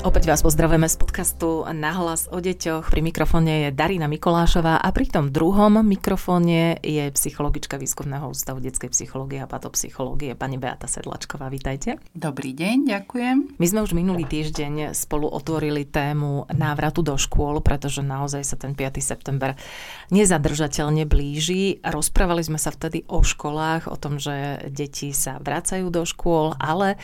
Opäť vás pozdravujeme z podcastu Nahlas o deťoch. Pri mikrofóne je Darina Mikolášová a pri tom druhom mikrofóne je psychologička Výskumného ústavu detskej psychológie a patopsychológie pani Beata Sedlačková. Vítajte. Dobrý deň, ďakujem. My sme už minulý týždeň spolu otvorili tému návratu do škôl, pretože naozaj sa ten 5. september nezadržateľne blíži. Rozprávali sme sa vtedy o školách, o tom, že deti sa vracajú do škôl, ale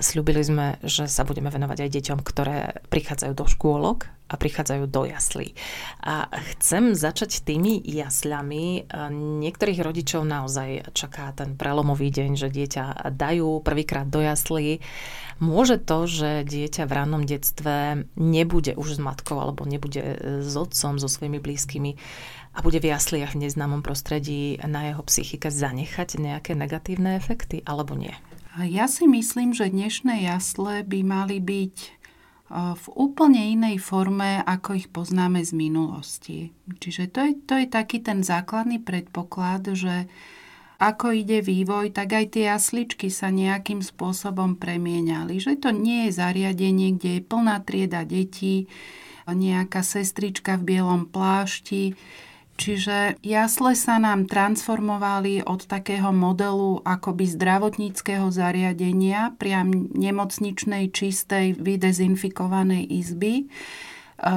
slúbili sme, že sa budeme venovať aj deťom, ktoré prichádzajú do škôlok a prichádzajú do jaslí. A chcem začať tými jasľami. Niektorých rodičov naozaj čaká ten prelomový deň, že dieťa dajú prvýkrát do jaslí. Môže to, že dieťa v rannom detstve nebude už s matkou alebo nebude s otcom, so svojimi blízkymi a bude v jasliach v neznámom prostredí na jeho psychike zanechať nejaké negatívne efekty alebo nie? Ja si myslím, že dnešné jasle by mali byť v úplne inej forme, ako ich poznáme z minulosti. Čiže to je, to je taký ten základný predpoklad, že ako ide vývoj, tak aj tie jasličky sa nejakým spôsobom premieniali. Že to nie je zariadenie, kde je plná trieda detí, nejaká sestrička v bielom plášti, Čiže jasle sa nám transformovali od takého modelu akoby zdravotníckého zariadenia, priam nemocničnej, čistej, vydezinfikovanej izby, e,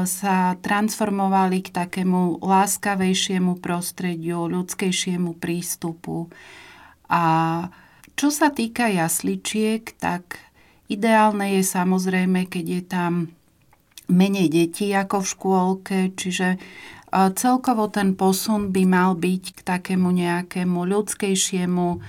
sa transformovali k takému láskavejšiemu prostrediu, ľudskejšiemu prístupu. A čo sa týka jasličiek, tak ideálne je samozrejme, keď je tam menej detí ako v škôlke, čiže Celkovo ten posun by mal byť k takému nejakému ľudskejšiemu,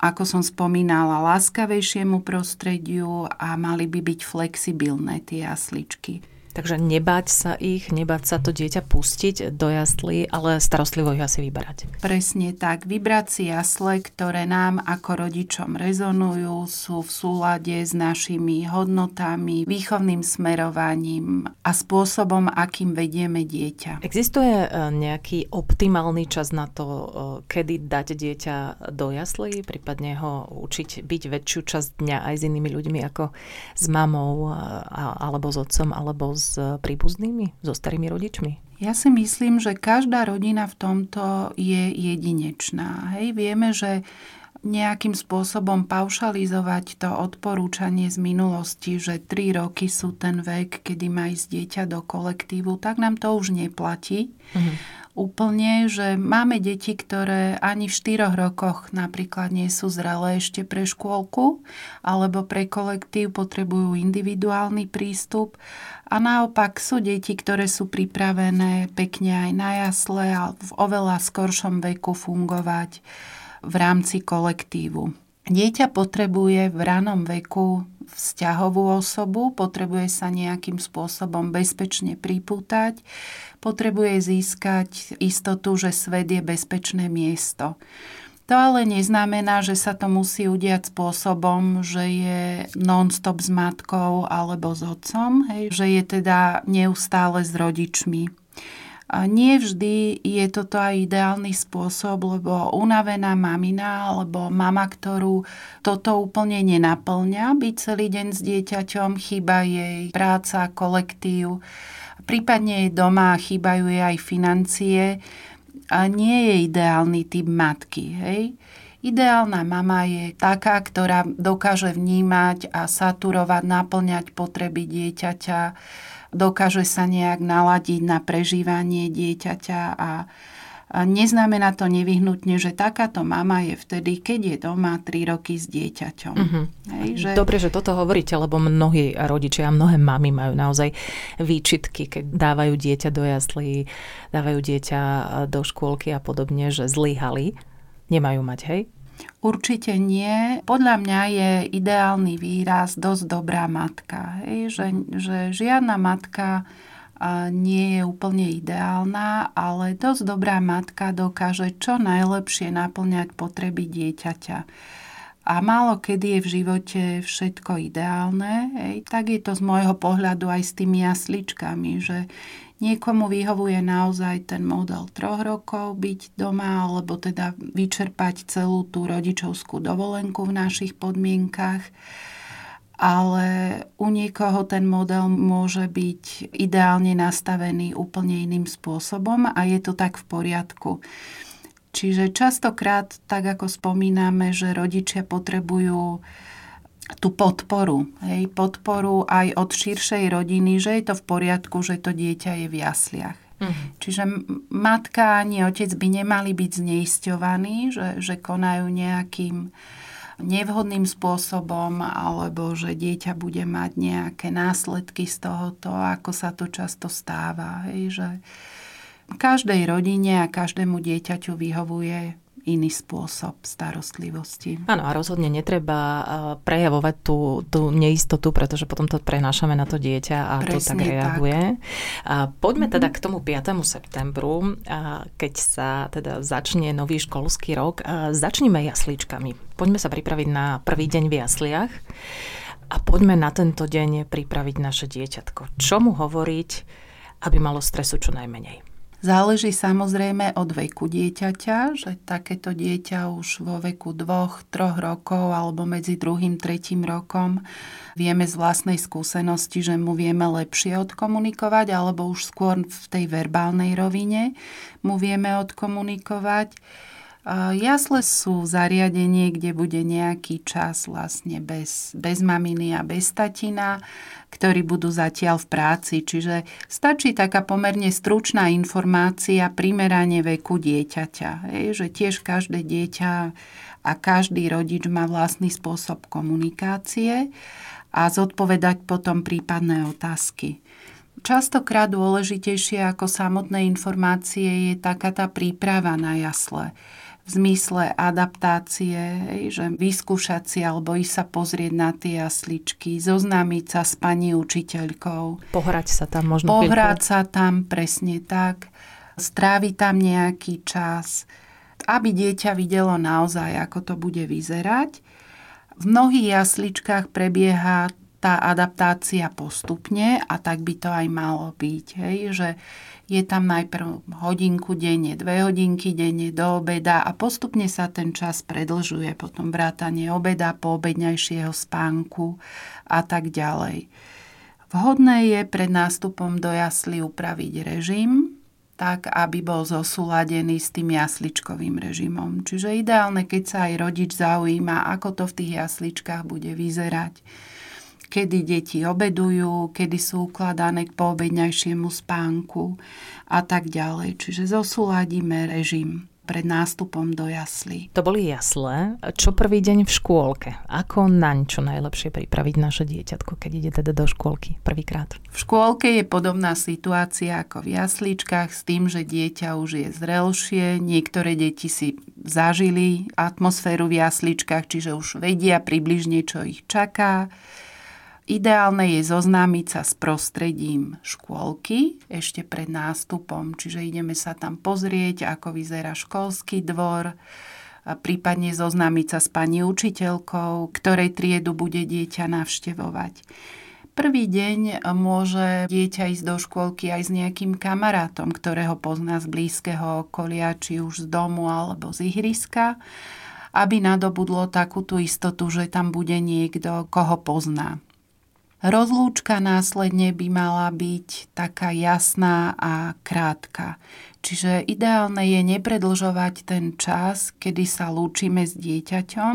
ako som spomínala, láskavejšiemu prostrediu a mali by byť flexibilné tie jasličky. Takže nebať sa ich, nebať sa to dieťa pustiť do jaslí, ale starostlivo ich asi vyberať. Presne tak. Vybrať si jasle, ktoré nám ako rodičom rezonujú, sú v súlade s našimi hodnotami, výchovným smerovaním a spôsobom, akým vedieme dieťa. Existuje e, nejaký optimálny čas na to, e, kedy dať dieťa do jaslí, prípadne ho učiť byť väčšiu časť dňa aj s inými ľuďmi ako s mamou alebo s otcom alebo s príbuznými, so starými rodičmi? Ja si myslím, že každá rodina v tomto je jedinečná. Hej, vieme, že nejakým spôsobom paušalizovať to odporúčanie z minulosti, že 3 roky sú ten vek, kedy má ísť dieťa do kolektívu, tak nám to už neplatí. Mm-hmm úplne, že máme deti, ktoré ani v štyroch rokoch napríklad nie sú zrelé ešte pre škôlku alebo pre kolektív, potrebujú individuálny prístup a naopak sú deti, ktoré sú pripravené pekne aj na jasle a v oveľa skoršom veku fungovať v rámci kolektívu. Dieťa potrebuje v ranom veku vzťahovú osobu, potrebuje sa nejakým spôsobom bezpečne pripútať, potrebuje získať istotu, že svet je bezpečné miesto. To ale neznamená, že sa to musí udiať spôsobom, že je non-stop s matkou alebo s otcom, hej, že je teda neustále s rodičmi. A nie vždy je toto aj ideálny spôsob, lebo unavená mamina alebo mama, ktorú toto úplne nenaplňa, byť celý deň s dieťaťom, chýba jej práca, kolektív, prípadne jej doma chýbajú jej aj financie, a nie je ideálny typ matky. Hej? Ideálna mama je taká, ktorá dokáže vnímať a saturovať, naplňať potreby dieťaťa, dokáže sa nejak naladiť na prežívanie dieťaťa a Neznamená to nevyhnutne, že takáto mama je vtedy, keď je doma 3 roky s dieťaťom. Uh-huh. Hej, že... Dobre, že toto hovoríte, lebo mnohí rodičia a mnohé mamy majú naozaj výčitky, keď dávajú dieťa do jaslí, dávajú dieťa do škôlky a podobne, že zlyhali. Nemajú mať, hej? Určite nie. Podľa mňa je ideálny výraz dosť dobrá matka. Hej? Že, že žiadna matka nie je úplne ideálna, ale dosť dobrá matka dokáže čo najlepšie naplňať potreby dieťaťa. A málo kedy je v živote všetko ideálne, hej, tak je to z môjho pohľadu aj s tými jasličkami, že Niekomu vyhovuje naozaj ten model troch rokov byť doma, alebo teda vyčerpať celú tú rodičovskú dovolenku v našich podmienkach. Ale u niekoho ten model môže byť ideálne nastavený úplne iným spôsobom a je to tak v poriadku. Čiže častokrát, tak ako spomíname, že rodičia potrebujú tú podporu. Hej, podporu aj od širšej rodiny, že je to v poriadku, že to dieťa je v jasliach. Uh-huh. Čiže matka ani otec by nemali byť zneisťovaní, že, že konajú nejakým nevhodným spôsobom alebo že dieťa bude mať nejaké následky z tohoto, ako sa to často stáva. Hej, že každej rodine a každému dieťaťu vyhovuje iný spôsob starostlivosti. Áno, a rozhodne netreba prejavovať tú, tú neistotu, pretože potom to prenášame na to dieťa a Presne to tak reaguje. Tak. Poďme mm-hmm. teda k tomu 5. septembru, keď sa teda začne nový školský rok. Začnime jasličkami. Poďme sa pripraviť na prvý deň v jasliach a poďme na tento deň pripraviť naše dieťatko. Čo mu hovoriť, aby malo stresu čo najmenej? Záleží samozrejme od veku dieťaťa, že takéto dieťa už vo veku dvoch, troch rokov alebo medzi druhým, tretím rokom vieme z vlastnej skúsenosti, že mu vieme lepšie odkomunikovať alebo už skôr v tej verbálnej rovine mu vieme odkomunikovať. Jasle sú zariadenie, kde bude nejaký čas vlastne bez, bez maminy a bez tatina, ktorí budú zatiaľ v práci. Čiže stačí taká pomerne stručná informácia primerane veku dieťaťa. Hej, že tiež každé dieťa a každý rodič má vlastný spôsob komunikácie a zodpovedať potom prípadné otázky. Častokrát dôležitejšie ako samotné informácie je taká tá príprava na jasle v zmysle adaptácie, že vyskúšať si alebo ísť sa pozrieť na tie jasličky, zoznámiť sa s pani učiteľkou. Pohrať sa tam možno Pohrať sa tam, presne tak. Stráviť tam nejaký čas, aby dieťa videlo naozaj, ako to bude vyzerať. V mnohých jasličkách prebieha tá adaptácia postupne a tak by to aj malo byť. Hej? Že je tam najprv hodinku denne, dve hodinky denne do obeda a postupne sa ten čas predlžuje, potom vrátanie obeda, poobedňajšieho spánku a tak ďalej. Vhodné je pred nástupom do jasly upraviť režim, tak aby bol zosúladený s tým jasličkovým režimom. Čiže ideálne, keď sa aj rodič zaujíma, ako to v tých jasličkách bude vyzerať kedy deti obedujú, kedy sú ukladané k poobedňajšiemu spánku a tak ďalej. Čiže zosúladíme režim pred nástupom do jaslí. To boli jasle. Čo prvý deň v škôlke? Ako naň čo najlepšie pripraviť naše dieťatko, keď ide teda do škôlky prvýkrát? V škôlke je podobná situácia ako v jasličkách s tým, že dieťa už je zrelšie. Niektoré deti si zažili atmosféru v jasličkách, čiže už vedia približne, čo ich čaká. Ideálne je zoznámiť sa s prostredím škôlky ešte pred nástupom, čiže ideme sa tam pozrieť, ako vyzerá školský dvor, a prípadne zoznámiť sa s pani učiteľkou, ktorej triedu bude dieťa navštevovať. Prvý deň môže dieťa ísť do škôlky aj s nejakým kamarátom, ktorého pozná z blízkeho okolia, či už z domu alebo z ihriska, aby nadobudlo takú tú istotu, že tam bude niekto, koho pozná. Rozlúčka následne by mala byť taká jasná a krátka. Čiže ideálne je nepredlžovať ten čas, kedy sa lúčime s dieťaťom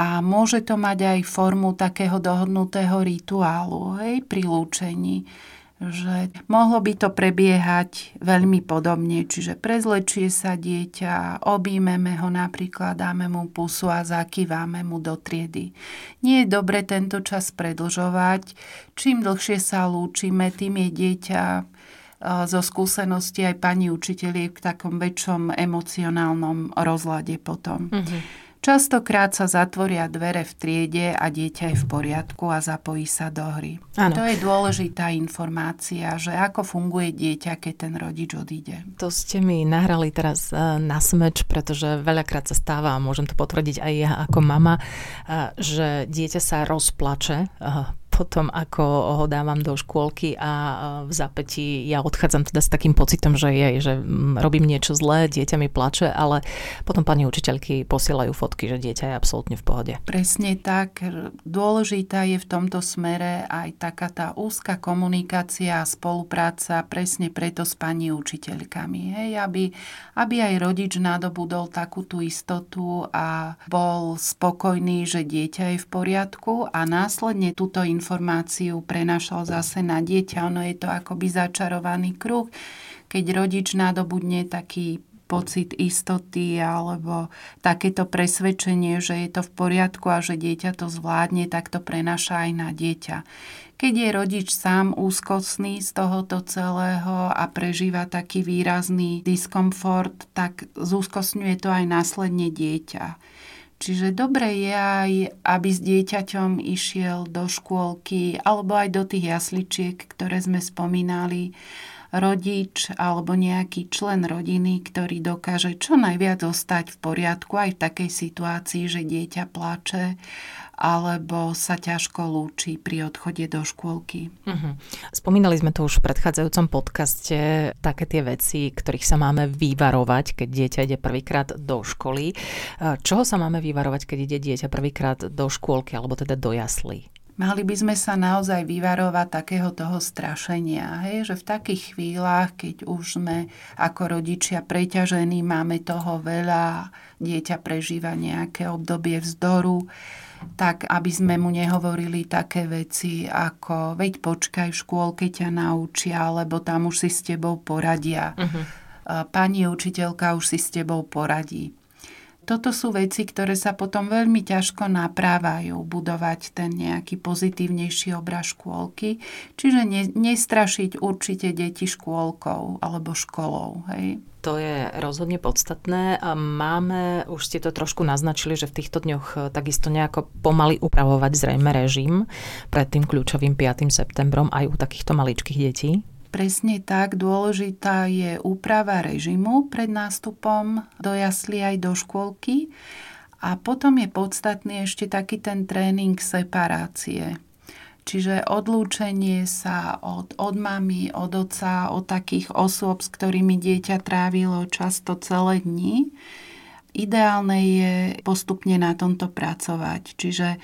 a môže to mať aj formu takého dohodnutého rituálu hej, pri lúčení že mohlo by to prebiehať veľmi podobne, čiže prezlečie sa dieťa, objímeme ho napríklad, dáme mu pusu a zakývame mu do triedy. Nie je dobre tento čas predlžovať. Čím dlhšie sa lúčime, tým je dieťa zo skúsenosti aj pani učiteľiek v takom väčšom emocionálnom rozlade potom. Mm-hmm. Častokrát sa zatvoria dvere v triede a dieťa je v poriadku a zapojí sa do hry. Ano. To je dôležitá informácia, že ako funguje dieťa, keď ten rodič odíde. To ste mi nahrali teraz e, na smeč, pretože veľakrát sa stáva, a môžem to potvrdiť aj ja ako mama, e, že dieťa sa rozplače e, potom, ako ho dávam do škôlky a v zapätí ja odchádzam teda s takým pocitom, že je, že mm, robím niečo zlé, dieťa mi plače, ale potom pani učiteľky posielajú fotky, že dieťa je absolútne v pohode. Presne tak. Dôležitá je v tomto smere aj taká tá úzka komunikácia a spolupráca presne preto s pani učiteľkami. Hej, aby, aby aj rodič nadobudol takú tú istotu a bol spokojný, že dieťa je v poriadku a následne túto informáciu prenašal zase na dieťa. Ono je to akoby začarovaný kruh. Keď rodič nadobudne taký pocit istoty alebo takéto presvedčenie, že je to v poriadku a že dieťa to zvládne, tak to prenaša aj na dieťa. Keď je rodič sám úzkostný z tohoto celého a prežíva taký výrazný diskomfort, tak zúskostňuje to aj následne dieťa. Čiže dobre je aj, aby s dieťaťom išiel do škôlky alebo aj do tých jasličiek, ktoré sme spomínali, rodič alebo nejaký člen rodiny, ktorý dokáže čo najviac zostať v poriadku aj v takej situácii, že dieťa plače alebo sa ťažko lúči pri odchode do škôlky. Uh-huh. Spomínali sme to už v predchádzajúcom podcaste, také tie veci, ktorých sa máme vyvarovať, keď dieťa ide prvýkrát do školy. Čoho sa máme vyvarovať, keď ide dieťa prvýkrát do škôlky alebo teda do jaslí? Mali by sme sa naozaj vyvarovať takého toho strašenia, hej? že v takých chvíľach, keď už sme ako rodičia preťažení, máme toho veľa, dieťa prežíva nejaké obdobie vzdoru, tak aby sme mu nehovorili také veci ako veď počkaj v škôlke ťa naučia, alebo tam už si s tebou poradia. Uh-huh. Pani učiteľka už si s tebou poradí toto sú veci, ktoré sa potom veľmi ťažko naprávajú, budovať ten nejaký pozitívnejší obraz škôlky. Čiže ne, nestrašiť určite deti škôlkou alebo školou. Hej? To je rozhodne podstatné. Máme, už ste to trošku naznačili, že v týchto dňoch e, takisto nejako pomaly upravovať zrejme režim pred tým kľúčovým 5. septembrom aj u takýchto maličkých detí. Presne tak, dôležitá je úprava režimu pred nástupom do jasly aj do škôlky. A potom je podstatný ešte taký ten tréning separácie. Čiže odlúčenie sa od, od mamy, od oca, od takých osôb, s ktorými dieťa trávilo často celé dni. Ideálne je postupne na tomto pracovať. Čiže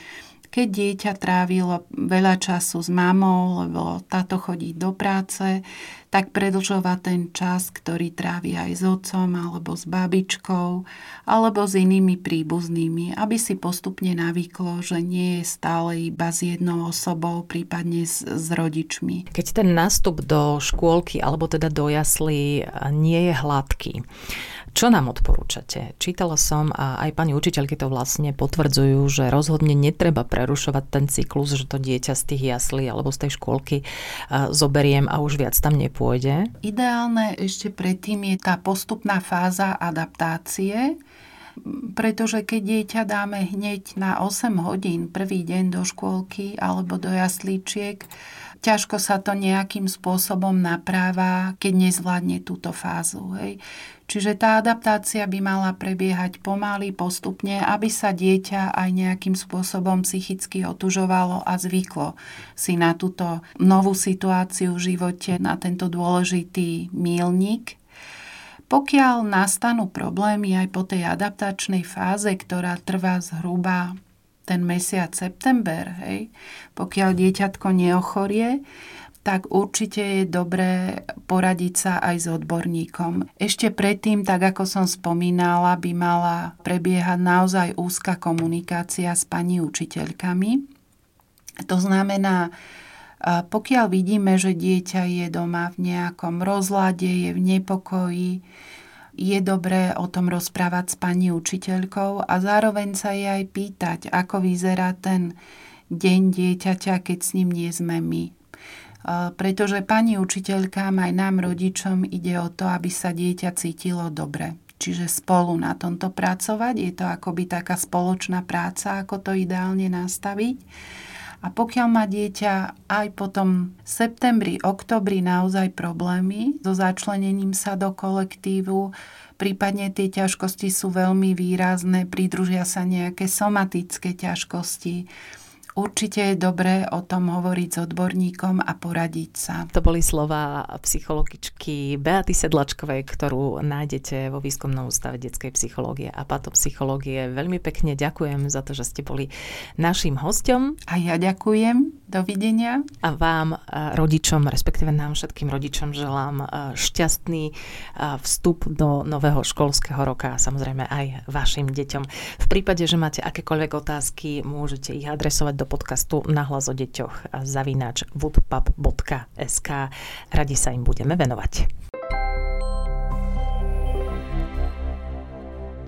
keď dieťa trávilo veľa času s mamou, lebo táto chodí do práce, tak predlžovať ten čas, ktorý trávi aj s otcom, alebo s babičkou, alebo s inými príbuznými, aby si postupne navyklo, že nie je stále iba s jednou osobou, prípadne s, s rodičmi. Keď ten nástup do škôlky, alebo teda do jaslí nie je hladký, čo nám odporúčate? Čítala som a aj pani učiteľky to vlastne potvrdzujú, že rozhodne netreba prerušovať ten cyklus, že to dieťa z tých jaslí alebo z tej škôlky zoberiem a už viac tam nepôjde. Ideálne ešte predtým je tá postupná fáza adaptácie, pretože keď dieťa dáme hneď na 8 hodín prvý deň do škôlky alebo do jaslíčiek, ťažko sa to nejakým spôsobom napráva, keď nezvládne túto fázu. Hej. Čiže tá adaptácia by mala prebiehať pomaly, postupne, aby sa dieťa aj nejakým spôsobom psychicky otužovalo a zvyklo si na túto novú situáciu v živote, na tento dôležitý mílnik. Pokiaľ nastanú problémy aj po tej adaptačnej fáze, ktorá trvá zhruba ten mesiac september, hej, pokiaľ dieťatko neochorie, tak určite je dobré poradiť sa aj s odborníkom. Ešte predtým, tak ako som spomínala, by mala prebiehať naozaj úzka komunikácia s pani učiteľkami. To znamená, pokiaľ vidíme, že dieťa je doma v nejakom rozlade, je v nepokoji, je dobré o tom rozprávať s pani učiteľkou a zároveň sa jej aj pýtať, ako vyzerá ten deň dieťaťa, keď s ním nie sme my pretože pani učiteľkám aj nám rodičom ide o to, aby sa dieťa cítilo dobre. Čiže spolu na tomto pracovať, je to akoby taká spoločná práca, ako to ideálne nastaviť. A pokiaľ má dieťa aj potom v septembri, oktobri naozaj problémy so začlenením sa do kolektívu, prípadne tie ťažkosti sú veľmi výrazné, pridružia sa nejaké somatické ťažkosti, určite je dobré o tom hovoriť s odborníkom a poradiť sa. To boli slova psychologičky Beaty Sedlačkovej, ktorú nájdete vo výskumnom ústave detskej psychológie a patopsychológie. Veľmi pekne ďakujem za to, že ste boli našim hostom. A ja ďakujem. Dovidenia. A vám, rodičom, respektíve nám všetkým rodičom želám šťastný vstup do nového školského roka a samozrejme aj vašim deťom. V prípade, že máte akékoľvek otázky, môžete ich adresovať do podcastu Nahlas o deťoch zavináč woodpub.sk. Radi sa im budeme venovať.